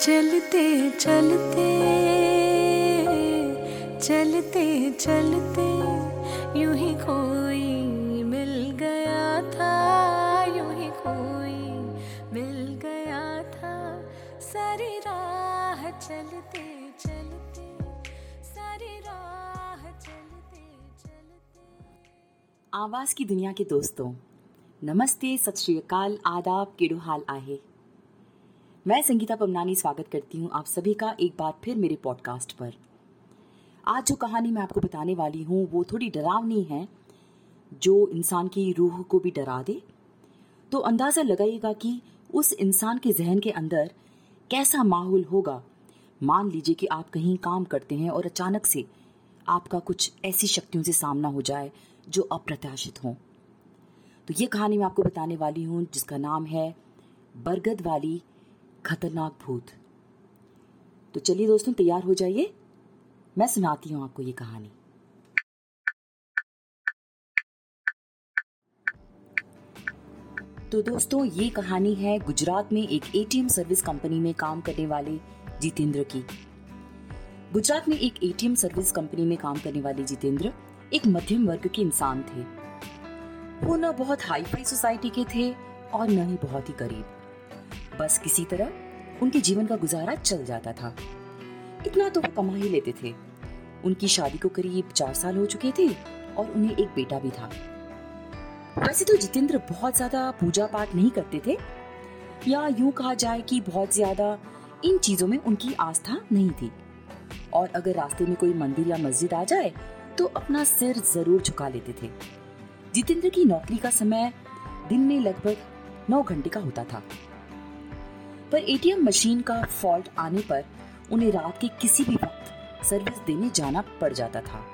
चलते चलते चलते चलते, यूँ ही कोई मिल गया था, यूँ ही कोई मिल गया था। सारी राह चलते चलते, सारी राह चलते चलते। आवाज़ की दुनिया के दोस्तों, नमस्ते, सत श्री अकाल, आदाब, केड़ो हाल आहे? मैं संगीता पमनानी स्वागत करती हूँ आप सभी का एक बार फिर मेरे पॉडकास्ट पर। आज जो कहानी मैं आपको बताने वाली हूँ, वो थोड़ी डरावनी है, जो इंसान की रूह को भी डरा दे। तो अंदाज़ा लगाइएगा कि उस इंसान के जहन के अंदर कैसा माहौल होगा। मान लीजिए कि आप कहीं काम करते हैं और अचानक से आपका कुछ ऐसी शक्तियों से सामना हो जाए, जो अप्रत्याशित हों। तो ये कहानी मैं आपको बताने वाली हूँ, जिसका नाम है बरगद वाली खतरनाक भूत। तो चलिए दोस्तों, तैयार हो जाइए। मैं सुनाती हूँ आपको ये कहानी। तो दोस्तों, ये कहानी है गुजरात में एक एटीएम सर्विस कंपनी में काम करने वाले जितेंद्र की। गुजरात में एक एटीएम सर्विस कंपनी में काम करने वाले जितेंद्र एक मध्यम वर्ग के इंसान थे। वो न बहुत हाई फाई सोसाइटी के थे और न ही बहुत ही गरीब। बस किसी तरह उनके जीवन का गुजारा चल जाता था। इतना तो वो कमा ही लेते थे। उनकी शादी को करीब चार साल हो चुके थे और उन्हें एक बेटा भी था। वैसे तो जितेंद्र बहुत ज़्यादा पूजा पाठ नहीं करते थे, या यूँ कहा जाए कि बहुत ज़्यादा इन चीज़ों में उनकी आस्था नहीं थी। और अगर रास्ते में कोई मंदिर या मस्जिद आ जाए तो अपना सिर ज़रूर झुका लेते थे। जितेंद्र की नौकरी का समय दिन में लगभग नौ घंटे का होता था। पर एटीएम मशीन का फॉल्ट आने पर उन्हें रात के किसी भी वक्त सर्विस देने जाना पड़ जाता था।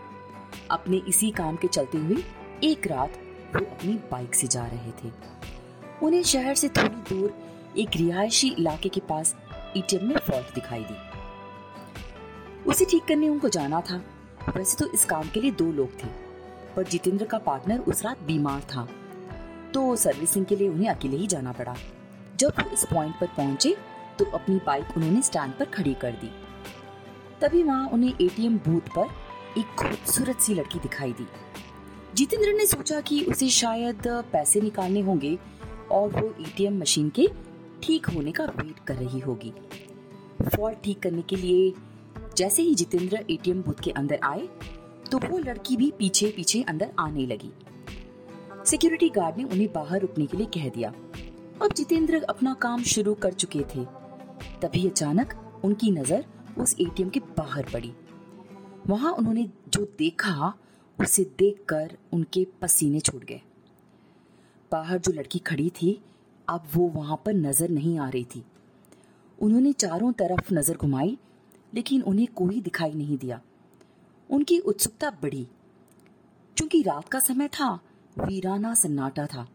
अपने इसी काम के चलते हुए एक रात वो अपनी बाइक से जा रहे थे। उन्हें शहर से थोड़ी दूर एक रिहायशी इलाके के पास एटीएम में फॉल्ट दिखाई दी। उसे ठीक करने उनको जाना था। वैसे तो इस काम के लिए दो लोग थे, पर जितेंद्र का पार्टनर उस रात बीमार था तो सर्विसिंग के लिए उन्हें अकेले ही जाना पड़ा। जब वो इस पॉइंट पर पहुँचे तो अपनी बाइक उन्होंने स्टैंड पर खड़ी कर दी। तभी वहाँ उन्हें एटीएम बूथ पर एक खूबसूरत सी लड़की दिखाई दी। जितेंद्र ने सोचा कि उसे शायद पैसे निकालने होंगे और वो एटीएम मशीन के ठीक होने का वेट कर रही होगी। फॉल्ट ठीक करने के लिए जैसे ही जितेंद्र एटीएम बूथ के अंदर आए तो वो लड़की भी पीछे पीछे अंदर आने लगी। सिक्योरिटी गार्ड ने उन्हें बाहर रुकने के लिए कह दिया। अब जितेंद्र अपना काम शुरू कर चुके थे। तभी अचानक उनकी नज़र उस एटीएम के बाहर पड़ी। वहाँ उन्होंने जो देखा, उसे देखकर उनके पसीने छूट गए। बाहर जो लड़की खड़ी थी, अब वो वहाँ पर नज़र नहीं आ रही थी। उन्होंने चारों तरफ़ नज़र घुमाई, लेकिन उन्हें कोई दिखाई नहीं दिया। उनकी उत्सुकता बढ़ी। क्योंकि रात का समय था, वीराना सन्नाटा था।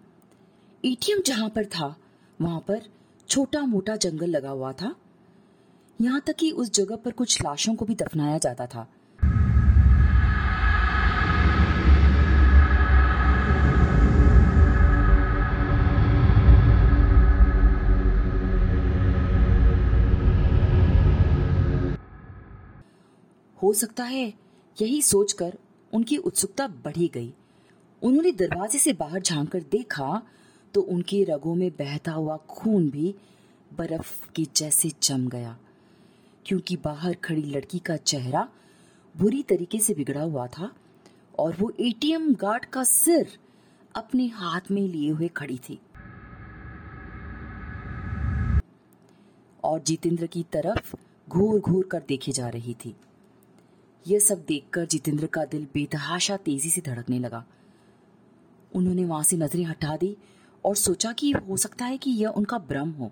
एटीएम जहाँ पर था, वहाँ पर छोटा मोटा जंगल लगा हुआ था। यहाँ तक कि उस जगह पर कुछ लाशों को भी दफनाया जाता था। हो सकता है, यही सोचकर उनकी उत्सुकता बढ़ी गई। उन्होंने दरवाजे से बाहर झाँक कर देखा तो उनके रगों में बहता हुआ खून भी बर्फ़ के जैसे जम गया। क्योंकि बाहर खड़ी लड़की का चेहरा बुरी तरीके से बिगड़ा हुआ था और वो एटीएम गार्ड का सिर अपने हाथ में लिए हुए खड़ी थी। और जितेंद्र की तरफ़ घूर घूर कर देखे जा रही थी। यह सब देखकर जितेंद्र का दिल बेतहाशा तेज़ी से धड़कने लगा। उन्होंने वहाँ से नज़रें हटा दी और सोचा कि हो सकता है कि यह उनका भ्रम हो।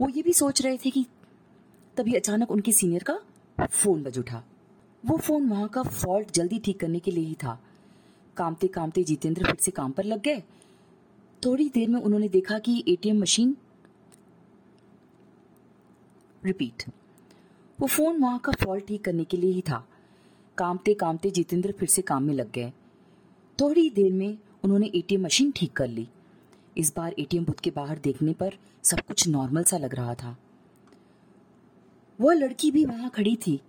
वो ये भी सोच रहे थे कि तभी अचानक उनके सीनियर का फ़ोन बज उठा। वो फ़ोन वहाँ का फॉल्ट जल्दी ठीक करने के लिए ही था। कामते कामते जितेंद्र फिर से काम पर लग गए। थोड़ी देर में उन्होंने देखा कि एटीएम मशीन रिपीट। वो फ़ोन वहाँ का फॉल्ट ठीक करने के लिए ही था। कामते कामते जितेंद्र फिर से काम में लग गए। थोड़ी देर में उन्होंने एटीएम मशीन ठीक कर ली। इस बार एटीएम बूथ के बाहर देखने पर सब कुछ नॉर्मल सा लग रहा था। वह लड़की भी वहाँ खड़ी थी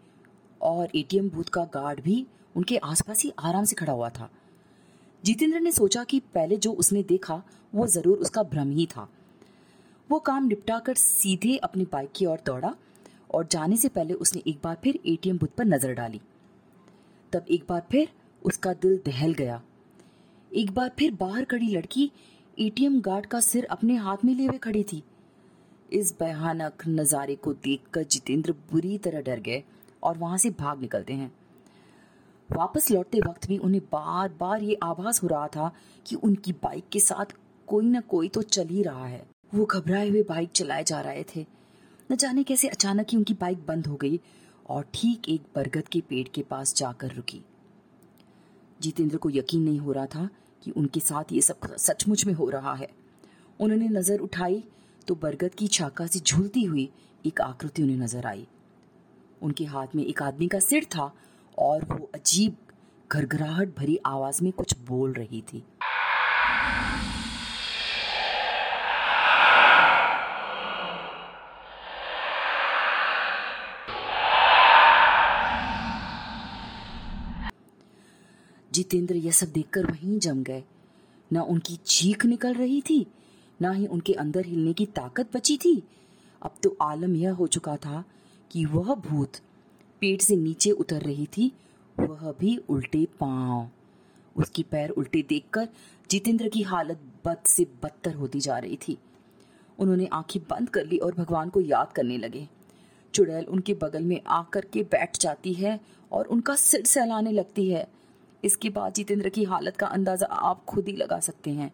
और एटीएम बूथ का गार्ड भी उनके आसपास ही आराम से खड़ा हुआ था। जितेंद्र ने सोचा कि पहले जो उसने देखा, वो ज़रूर उसका भ्रम ही था। वो काम निपटाकर सीधे अपनी बाइक की ओर दौड़ा और जाने से पहले उसने एक बार फिर एटीएम बूथ पर नज़र डाली। तब एक बार फिर उसका दिल दहल गया। एक बार फिर बाहर खड़ी लड़की एटीएम गार्ड का सिर अपने हाथ में लिए हुए खड़ी थी। इस भयानक नज़ारे को देखकर जितेंद्र बुरी तरह डर गए और वहाँ से भाग निकलते हैं। वापस लौटते वक्त भी उन्हें बार बार ये आभास हो रहा था कि उनकी बाइक के साथ कोई ना कोई तो चल ही रहा है। वो घबराए हुए बाइक चलाए जा रहे थे। न जाने कैसे अचानक ही उनकी बाइक बंद हो गई और ठीक एक बरगद के पेड़ के पास जाकर रुकी। जितेंद्र को यकीन नहीं हो रहा था कि उनके साथ ये सब सचमुच में हो रहा है। उन्होंने नज़र उठाई तो बरगद की छाका से झूलती हुई एक आकृति उन्हें नज़र आई। उनके हाथ में एक आदमी का सिर था और वो अजीब घरघराहट भरी आवाज़ में कुछ बोल रही थी। जितेंद्र यह सब देखकर वहीं जम गए। ना उनकी चीख निकल रही थी, ना ही उनके अंदर हिलने की ताकत बची थी। अब तो आलम यह हो चुका था कि वह भूत पेट से नीचे उतर रही थी, वह भी उल्टे पाँव। उसकी पैर उल्टे देखकर जितेंद्र की हालत बद से बदतर होती जा रही थी। उन्होंने आँखें बंद कर ली और भगवान को याद करने लगे। चुड़ैल उनके बगल में आकर के बैठ जाती है और उनका सिर सहलाने लगती है। इसके बाद जितेंद्र की हालत का अंदाज़ा आप खुद ही लगा सकते हैं।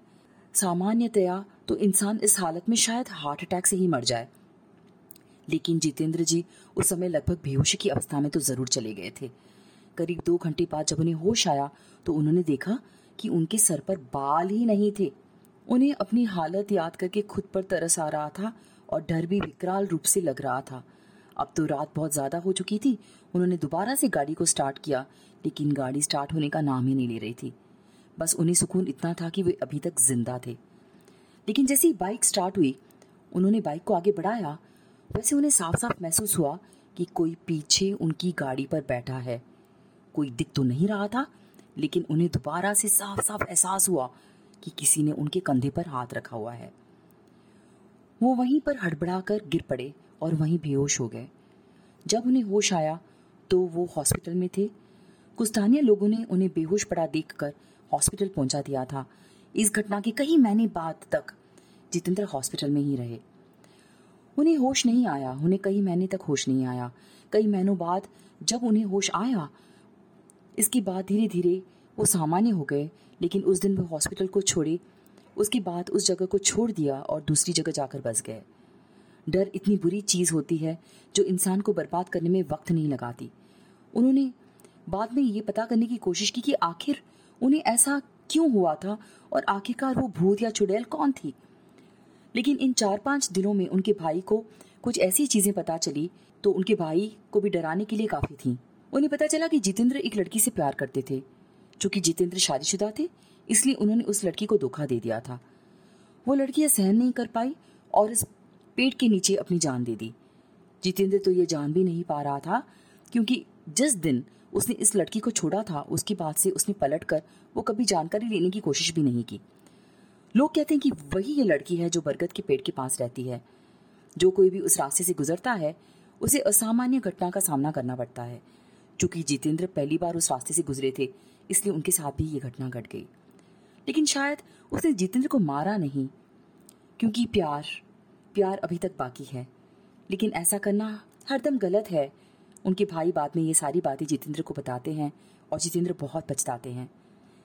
सामान्यतया तो इंसान इस हालत में शायद हार्ट अटैक से ही मर जाए। लेकिन जितेंद्र जी, उस समय लगभग बेहोशी की अवस्था में तो ज़रूर चले गए थे। करीब दो घंटे बाद जब उन्हें होश आया तो उन्होंने देखा कि उनके सर पर बाल ही नहीं थे। उन्हें अपनी हालत याद करके खुद पर तरस आ रहा था और डर भी विकराल रूप से लग रहा था। अब तो रात बहुत ज़्यादा हो चुकी थी। उन्होंने दोबारा से गाड़ी को स्टार्ट किया, लेकिन गाड़ी स्टार्ट होने का नाम ही नहीं ले रही थी। बस उन्हें सुकून इतना था कि वे अभी तक ज़िंदा थे। लेकिन जैसे ही बाइक स्टार्ट हुई, उन्होंने बाइक को आगे बढ़ाया, वैसे उन्हें साफ़ साफ़ महसूस हुआ कि कोई पीछे उनकी गाड़ी पर बैठा है। कोई दिख तो नहीं रहा था, लेकिन उन्हें दोबारा से साफ़ साफ़ एहसास हुआ कि किसी ने उनके कंधे पर हाथ रखा हुआ है। वो वहीं पर हड़बड़ाकर गिर पड़े और वहीं बेहोश हो गए। जब उन्हें होश आया तो वो हॉस्पिटल में थे। कुछ स्थानीय लोगों ने उन्हें बेहोश पड़ा देखकर हॉस्पिटल पहुँचा दिया था। इस घटना के कई महीने बाद तक जितेंद्र हॉस्पिटल में ही रहे। उन्हें होश नहीं आया, उन्हें कई महीने तक होश नहीं आया। कई महीनों बाद जब उन्हें होश आया, इसके बाद धीरे धीरे वो सामान्य हो गए, लेकिन उस दिन वो हॉस्पिटल को छोड़े। उसके बाद उस जगह को छोड़ दिया और दूसरी जगह जाकर बस गए। डर इतनी बुरी चीज़ होती है जो इंसान को बर्बाद करने में वक्त नहीं लगाती। उन्होंने बाद में ये पता करने की कोशिश की कि आखिर उन्हें ऐसा क्यों हुआ था और आखिरकार वो भूत या चुड़ैल कौन थी? लेकिन इन चार पाँच दिनों में उनके भाई को कुछ ऐसी चीज़ें पता चली तो उनके भाई को भी डराने के लिए काफ़ी थी। उन्हें पता चला कि जितेंद्र एक लड़की से प्यार करते थे चूँकि जितेंद्र शादीशुदा थे, इसलिए उन्होंने उस लड़की को धोखा दे दिया था। वो लड़की सहन नहीं कर पाई और इस पेट के नीचे अपनी जान दे दी। जितेंद्र तो ये जान भी नहीं पा रहा था, क्योंकि जिस दिन उसने इस लड़की को छोड़ा था, उसके बाद से उसने पलट कर वो कभी जानकारी लेने की कोशिश भी नहीं की। लोग कहते हैं कि वही ये लड़की है जो बरगद के पेड़ के पास रहती है। जो कोई भी उस रास्ते से गुजरता है, उसे असामान्य घटना का सामना करना पड़ता है। चूँकि जितेंद्र पहली बार उस रास्ते से गुजरे थे, इसलिए उनके साथ भी ये घटना घट गट गई। लेकिन शायद उसने जितेंद्र को मारा नहीं, क्योंकि प्यार प्यार अभी तक बाकी है। लेकिन ऐसा करना हरदम गलत है। उनके भाई बाद में ये सारी बातें जितेंद्र को बताते हैं और जितेंद्र बहुत पछताते हैं।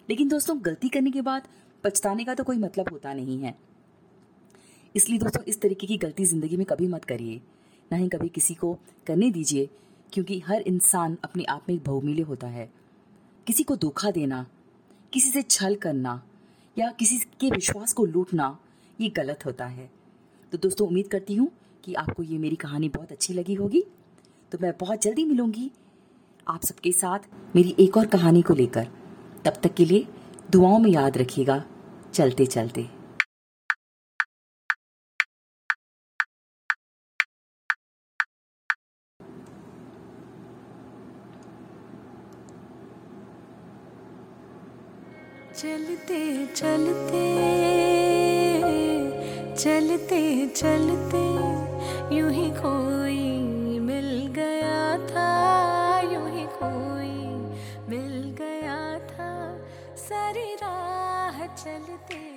लेकिन दोस्तों, गलती करने के बाद पछताने का तो कोई मतलब होता नहीं है। इसलिए दोस्तों, इस तरीके की गलती ज़िंदगी में कभी मत करिए। ना ही कभी किसी को करने दीजिए, क्योंकि हर इंसान अपने आप में एक बहुमूल्य होता है। किसी को धोखा देना, किसी से छल करना या किसी के विश्वास को लूटना, ये गलत होता है। तो दोस्तों, उम्मीद करती हूँ कि आपको ये मेरी कहानी बहुत अच्छी लगी होगी। तो मैं बहुत जल्दी मिलूँगी आप सबके साथ मेरी एक और कहानी को लेकर। तब तक के लिए दुआओं में याद रखिएगा। चलते चलते। चलते चलते। चलते चलते यूँ ही कोई मिल गया था, यूँ ही कोई मिल गया था। सारी राह चलते